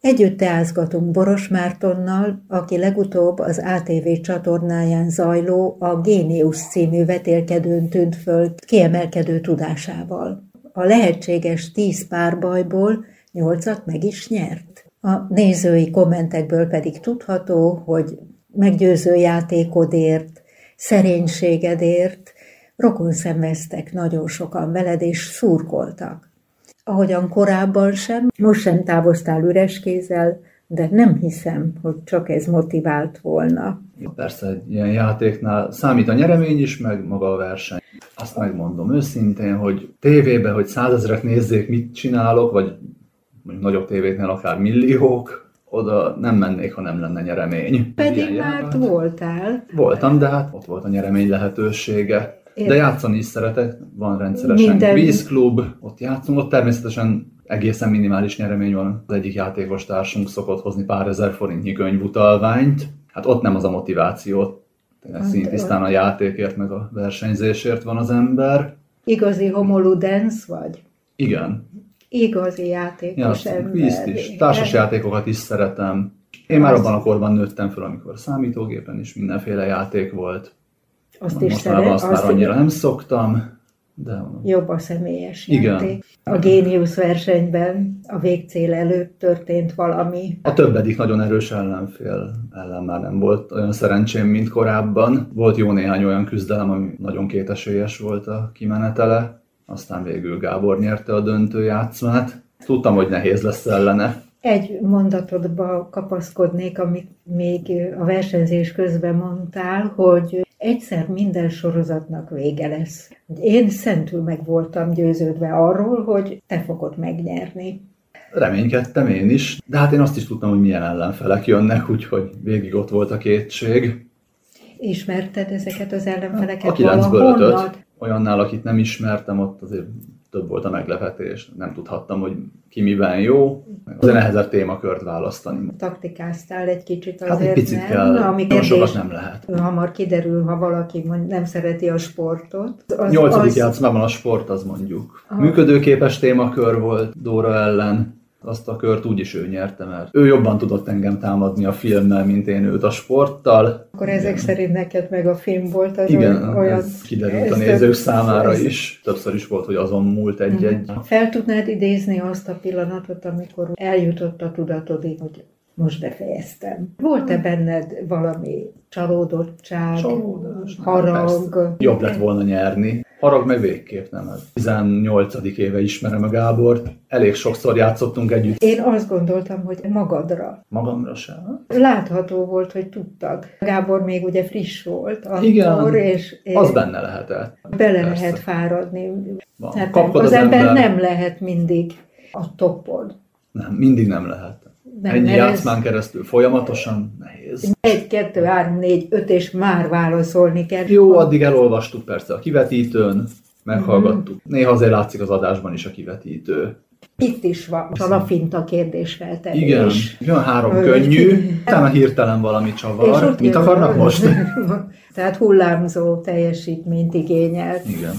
Együtt teázgatunk Boros Mártonnal, aki legutóbb az ATV csatornáján zajló a Génius című vetélkedőn tűnt föl kiemelkedő tudásával. A lehetséges tíz párbajból nyolcat meg is nyert. A nézői kommentekből pedig tudható, hogy meggyőző játékodért, szerénységedért rokon szemeztek nagyon sokan veled, és szurkoltak ahogyan korábban sem, most sem távoztál üres kézzel, de nem hiszem, hogy csak ez motivált volna. Persze egy ilyen játéknál számít a nyeremény is, meg maga a verseny. Azt megmondom őszintén, hogy tévébe, hogy százezrek nézzék, mit csinálok, vagy mondjuk nagyobb tévéknél akár milliók, oda nem mennék, ha nem lenne nyeremény. Pedig már voltál. Voltam, de hát ott volt a nyeremény lehetősége. Én... De játszani is szeretek, van rendszeresen Minden... kvízklub, ott játszunk, ott természetesen egészen minimális nyeremény van. Az egyik játékos társunk szokott hozni pár ezer forintnyi könyvutalványt. Hát ott nem az a motiváció, hát, tisztán a játékért, meg a versenyzésért van az ember. Igazi homoludens vagy? Igen. Igazi játékos ember. Kvízt is, társas játékokat is szeretem. Én már abban a korban nőttem fel, amikor számítógépen is mindenféle játék volt. Azt is szeret, azt, azt már annyira nem szoktam. De... Jobb a személyes Igen. játék. A Génius versenyben a végcél előtt történt valami. A többedik nagyon erős ellenfél ellen már nem volt olyan szerencsém, mint korábban. Volt jó néhány olyan küzdelem, ami nagyon kétesélyes volt a kimenetele. Aztán végül Gábor nyerte a döntő játszmát. Tudtam, hogy nehéz lesz ellene. Egy mondatodba kapaszkodnék, amit még a versenyzés közben mondtál, hogy egyszer minden sorozatnak vége lesz. Én szentül meg voltam győződve arról, hogy te fogod megnyerni. Reménykedtem én is, de hát én azt is tudtam, hogy milyen ellenfelek jönnek, úgyhogy végig ott volt a kétség. Ismerted ezeket az ellenfeleket? A 9-ből Olyannál, akit nem ismertem, ott azért több volt a meglepetés, nem tudhattam, hogy ki miben jó, azért nehezebb témakört választani. Taktikáztál egy kicsit azért, hát egy picit nem? kell, Na, sokat nem lehet. Hamar kiderül, ha valaki nem szereti a sportot. Az, Nyolcadik az... játszmában a sport, az mondjuk. Aha. Működőképes témakör volt Dóra ellen, azt a kört úgy is ő nyerte, mert ő jobban tudott engem támadni a filmmel, mint én őt a sporttal. Akkor ezek Igen. szerint neked meg a film volt az Igen, olyan... ez kiderült a nézők ez, számára ez... is. Többször is volt, hogy azon múlt egy-egy. Mhm. Fel tudnád idézni azt a pillanatot, amikor eljutott a tudatodig, hogy most befejeztem. Volt-e benned valami csalódottság, Csalódás, harag? Persze. Jobb lett volna nyerni. Harag meg végképp nem. 18. éve ismerem a Gábort. Elég sokszor játszottunk együtt. Én azt gondoltam, hogy magadra. Magamra sem. Látható volt, hogy tudtad. Gábor még ugye friss volt. Akkor, Igen, és, és az benne lehetett. Bele Persze. lehet fáradni. Hát az, az ember, ember nem lehet mindig a toppod. Nem, mindig nem lehet. Nem, Ennyi játszmán ez... keresztül folyamatosan nehéz. Egy, kettő, három, négy, öt, és már válaszolni kell. Jó, addig elolvastuk persze a kivetítőn, meghallgattuk. Mm. Néha azért látszik az adásban is a kivetítő. Itt is van a lafinta kérdésfeltevés. Igen, jön három könnyű, utána hirtelen valami csavar. Mit akarnak most? Tehát hullámzó teljesítményt igényel. Igen.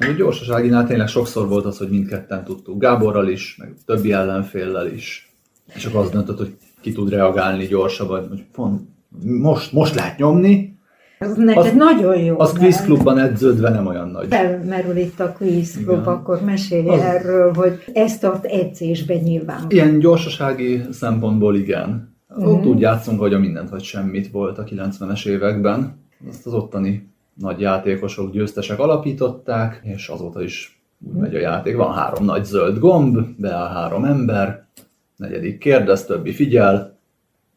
A gyorsaságinál tényleg sokszor volt az, hogy mindketten tudtuk. Gáborral is, meg többi ellenféllel is és akkor az döntött, hogy ki tud reagálni gyorsabban, hogy pont most, most lehet nyomni, az neked az, nagyon jó. Az quiz klubban edződve nem olyan nagy. Felmerül itt a quiz klub, akkor mesélj az... erről, hogy ez tart edzésben nyilván. Ilyen gyorsasági szempontból igen. Uh-huh. Ott úgy játszunk, hogy a mindent vagy semmit volt a 90-es években. Azt az ottani nagy játékosok, győztesek alapították, és azóta is úgy megy a játék. Van három nagy zöld gomb, beáll három ember, negyedik kérdez, többi figyel,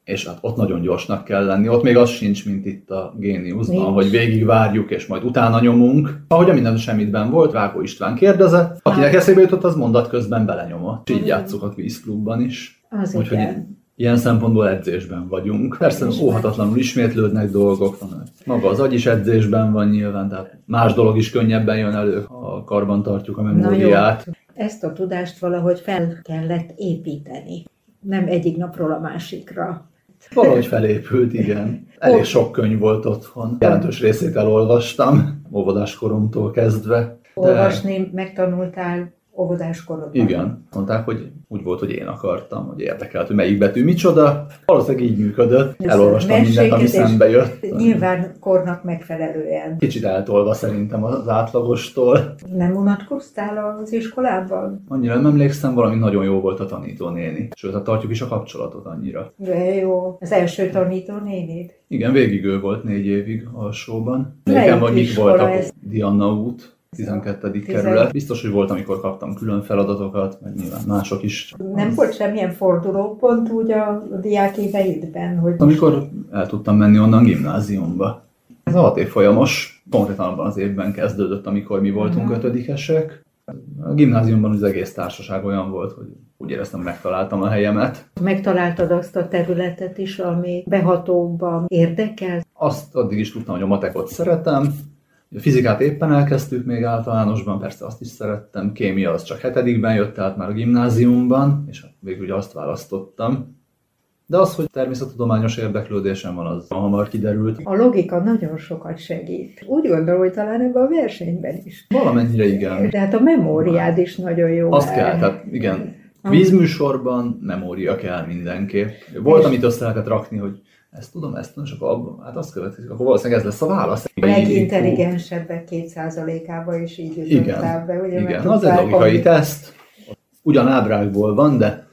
és hát ott nagyon gyorsnak kell lenni. Ott még az sincs, mint itt a Géniusban, Nincs. hogy végig várjuk, és majd utána nyomunk. Ahogy a minden semmitben volt, Vágó István kérdezett, akinek eszébe jutott, az mondat közben belenyomott. Így játszok a Quiz Clubban is. Az Úgyhogy igen. Ilyen szempontból edzésben vagyunk. Persze óhatatlanul ismétlődnek dolgok, van. maga az agy is edzésben van nyilván, tehát más dolog is könnyebben jön elő, ha karban tartjuk a memóriát ezt a tudást valahogy fel kellett építeni. Nem egyik napról a másikra. Valahogy felépült, igen. Elég sok könyv volt otthon. Jelentős részét elolvastam, óvodás koromtól kezdve. De... Olvasni megtanultál óvodás korodban. Igen. Mondták, hogy úgy volt, hogy én akartam, hogy érdekelt, hogy melyik betű micsoda. Valószínűleg így működött. Elolvastam mindent, ami szembe jött. Nyilván kornak megfelelően. Kicsit eltolva szerintem az átlagostól. Nem unatkoztál az iskolában? Annyira nem emlékszem, valami nagyon jó volt a tanítónéni. Sőt, hát tartjuk is a kapcsolatot annyira. De jó. Az első tanító nénid? Igen, végig ő volt négy évig alsóban. Nekem, hogy mik voltak ez? Diana út, 12. kerület. Biztos, hogy volt, amikor kaptam külön feladatokat, meg nyilván mások is. Nem volt semmilyen fordulópont úgy a, diák éveidben, hogy Amikor el tudtam menni onnan gimnáziumba. Ez a hat évfolyamos, konkrétan abban az évben kezdődött, amikor mi voltunk Mhm. ötödikesek. A gimnáziumban az egész társaság olyan volt, hogy úgy éreztem, megtaláltam a helyemet. megtaláltad azt a területet is, ami behatóbban érdekel. Azt addig is tudtam, hogy a matekot szeretem. A fizikát éppen elkezdtük még általánosban, persze azt is szerettem. Kémia az csak hetedikben jött át már a gimnáziumban, és végül ugye azt választottam. De az, hogy természettudományos érdeklődésem van, az hamar kiderült. A logika nagyon sokat segít. Úgy gondolom, hogy talán ebben a versenyben is. Valamennyire igen. De hát a memóriád is nagyon jó. Azt kell, tehát igen. Vízműsorban memória kell mindenképp. Volt, És- amit össze lehetett rakni, hogy ezt tudom, ezt tudom, és akkor abban, hát azt következik, akkor valószínűleg ez lesz a válasz. A legintelligensebbek két százalékába is így jutottál be, ugye? Igen, az egy logikai teszt. Ugyan ábrákból van, de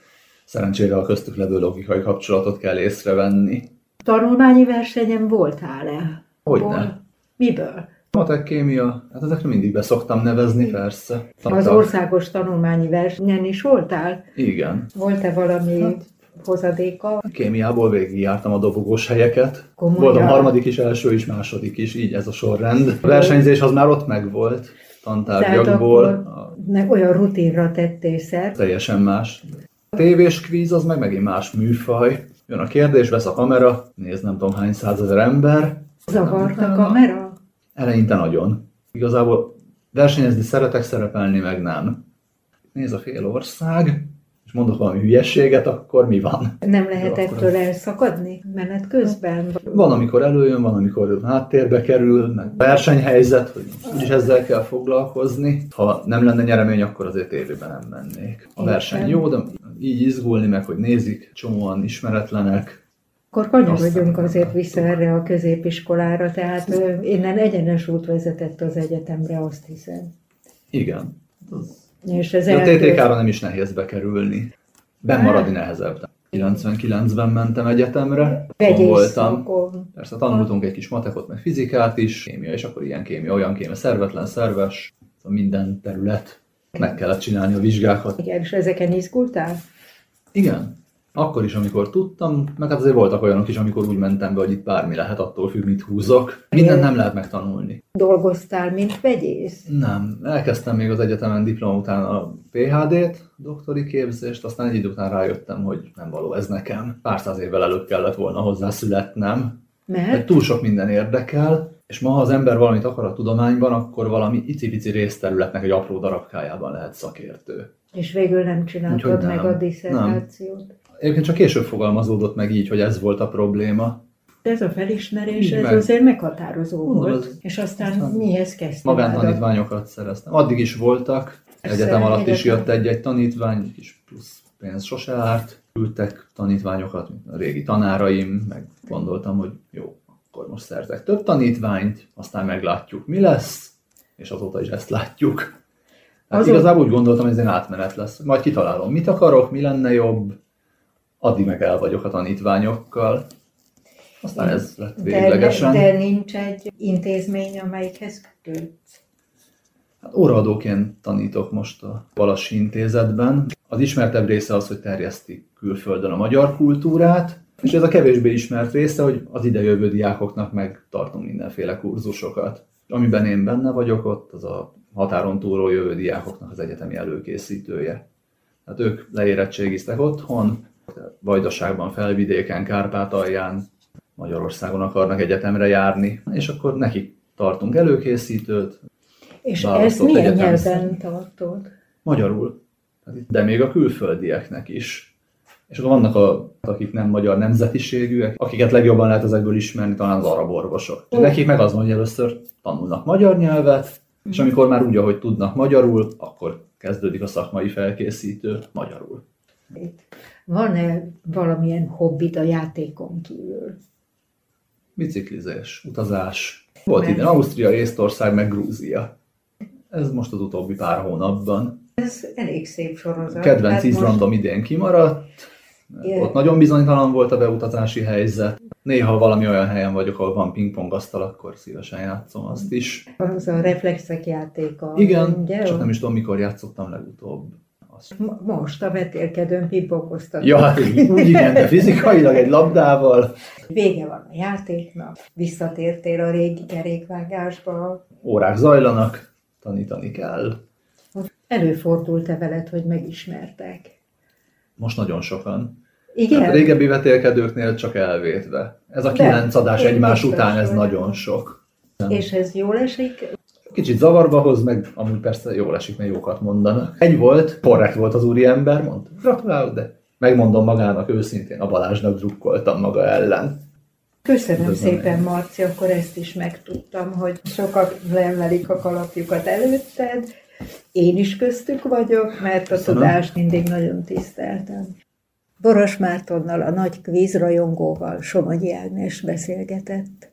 szerencsére a köztük levő logikai kapcsolatot kell észrevenni. Tanulmányi versenyen voltál-e? Hogyne. Miből? Matek, kémia, hát ezekre mindig be szoktam nevezni, persze. Az Tanultam. országos tanulmányi versenyen is voltál? Igen. Volt-e valami Hát. Hozadéka? Kémiából végigjártam a dobogós helyeket. Komolyan? Voltam harmadik is, első is, második is, így ez a sorrend. A versenyzés az már ott megvolt, tantárgyakból. A- Meg olyan rutinra tettél szert. teljesen más. A tévés kvíz az meg megint más műfaj. Jön a kérdés, vesz a kamera, néz nem tudom hány százezer ember. Zavart a kamera? Eleinte nagyon. Igazából versenyezni szeretek, szerepelni meg nem. Néz a fél ország, és mondok valami hülyességet, akkor mi van? Nem lehet Akkor- ettől elszakadni menet közben? Van, amikor előjön, van, amikor háttérbe kerül, meg versenyhelyzet, hogy úgyis ezzel kell foglalkozni. Ha nem lenne nyeremény, akkor azért tévében nem mennék. A verseny Értem. jó, de így izgulni meg, hogy nézik, csomóan ismeretlenek. Akkor kanyarodjunk azért vissza erre a középiskolára, tehát innen egyenes út vezetett az egyetemre, azt hiszem. Igen. Az, És ez a TTK-ra nem is nehéz bekerülni. Bemaradni nehezebb. 99-ben mentem egyetemre, Vegyész voltam. szakon. Persze tanultunk egy kis matekot, meg fizikát is, kémia, és akkor ilyen kémia, olyan kémia, szervetlen, szerves, szóval minden terület. Meg kellett csinálni a vizsgákat. Igen, és ezeken izgultál? Igen. Akkor is, amikor tudtam, meg hát azért voltak olyanok is, amikor úgy mentem be, hogy itt bármi lehet, attól függ, mit húzok. Mindent nem lehet megtanulni. Dolgoztál, mint vegyész? Nem. Elkezdtem még az egyetemen diploma után a PHD-t, doktori képzést, aztán egy idő után rájöttem, hogy nem való ez nekem. Pár száz évvel előbb kellett volna hozzá születnem. Mert Mert? túl sok minden érdekel, és ma, ha az ember valamit akar a tudományban, akkor valami icipici részterületnek egy apró darabkájában lehet szakértő. És végül nem csináltad Úgyhogy meg nem. a diszertációt. Egyébként csak később fogalmazódott meg így, hogy ez volt a probléma. Ez a felismerés, Így ez meg. azért meghatározó Mondom, volt. És aztán, aztán mihez kezdtél? Magántanítványokat szereztem. Addig is voltak. Egyetem alatt is jött egy-egy tanítvány, kis plusz pénz sose árt. Küldtek tanítványokat, mint a régi tanáraim, meg gondoltam, hogy jó, akkor most szerzek több tanítványt, aztán meglátjuk, mi lesz, és azóta is ezt látjuk. Hát Azon- igazából úgy gondoltam, hogy ez egy átmenet lesz. Majd kitalálom, mit akarok, mi lenne jobb, addig meg el vagyok a tanítványokkal. Aztán ez lett De, véglegesen. de nincs egy intézmény, amelyikhez kötődsz. Hát óraadóként tanítok most a Balassi Intézetben. Az ismertebb része az, hogy terjesztik külföldön a magyar kultúrát, és ez a kevésbé ismert része, hogy az idejövő diákoknak meg tartunk mindenféle kurzusokat. Amiben én benne vagyok ott, az a határon túlról jövő diákoknak az egyetemi előkészítője. Hát ők leérettségiztek otthon, Vajdaságban, Felvidéken, Kárpátalján, Magyarországon akarnak egyetemre járni, és akkor nekik tartunk előkészítőt, És ezt milyen egyetem nyelven tartod? Magyarul. Hát De még a külföldieknek is. És akkor vannak, a, akik nem magyar nemzetiségűek, akiket legjobban lehet ezekből ismerni, talán az arab orvosok. És nekik meg az hogy először tanulnak magyar nyelvet, és amikor már úgy, ahogy tudnak magyarul, akkor kezdődik a szakmai felkészítő magyarul. Van-e valamilyen hobbit a játékon kívül? Biciklizés, utazás. Volt Mert... ide Ausztria, Észtország, meg Grúzia. Ez most az utóbbi pár hónapban. Ez elég szép sorozat. Kedvenc hát Izlandom most... idén kimaradt. Yeah. Ott nagyon bizonytalan volt a beutazási helyzet. Néha valami olyan helyen vagyok, ahol van pingpongasztal, akkor szívesen játszom azt is. Az a reflexek játéka. Igen, ugye? csak nem is tudom, mikor játszottam legutóbb. Azt. Most a vetélkedőn pingpongoztatok. Ja, hát úgy igen, de fizikailag egy labdával. Vége van a játéknak, visszatértél a régi kerékvágásba. Órák zajlanak, tanítani kell. Előfordult-e veled, hogy megismertek? Most nagyon sokan. Igen? Hát régebbi vetélkedőknél csak elvétve. Ez a kilenc adás egymás után, ez nagyon sok. És ez jól esik? Kicsit zavarba hoz, meg amúgy persze jól esik, mert jókat mondanak. Egy volt, korrekt volt az úriember, mondta, gratulálok, de megmondom magának őszintén, a Balázsnak drukkoltam maga ellen. Köszönöm szépen, Marci, akkor ezt is megtudtam, hogy sokat lemelik a kalapjukat előtted. Én is köztük vagyok, mert a Köszönöm. tudást mindig nagyon tiszteltem. Boros Mártonnal, a nagy kvízrajongóval Somogyi Ágnes beszélgetett.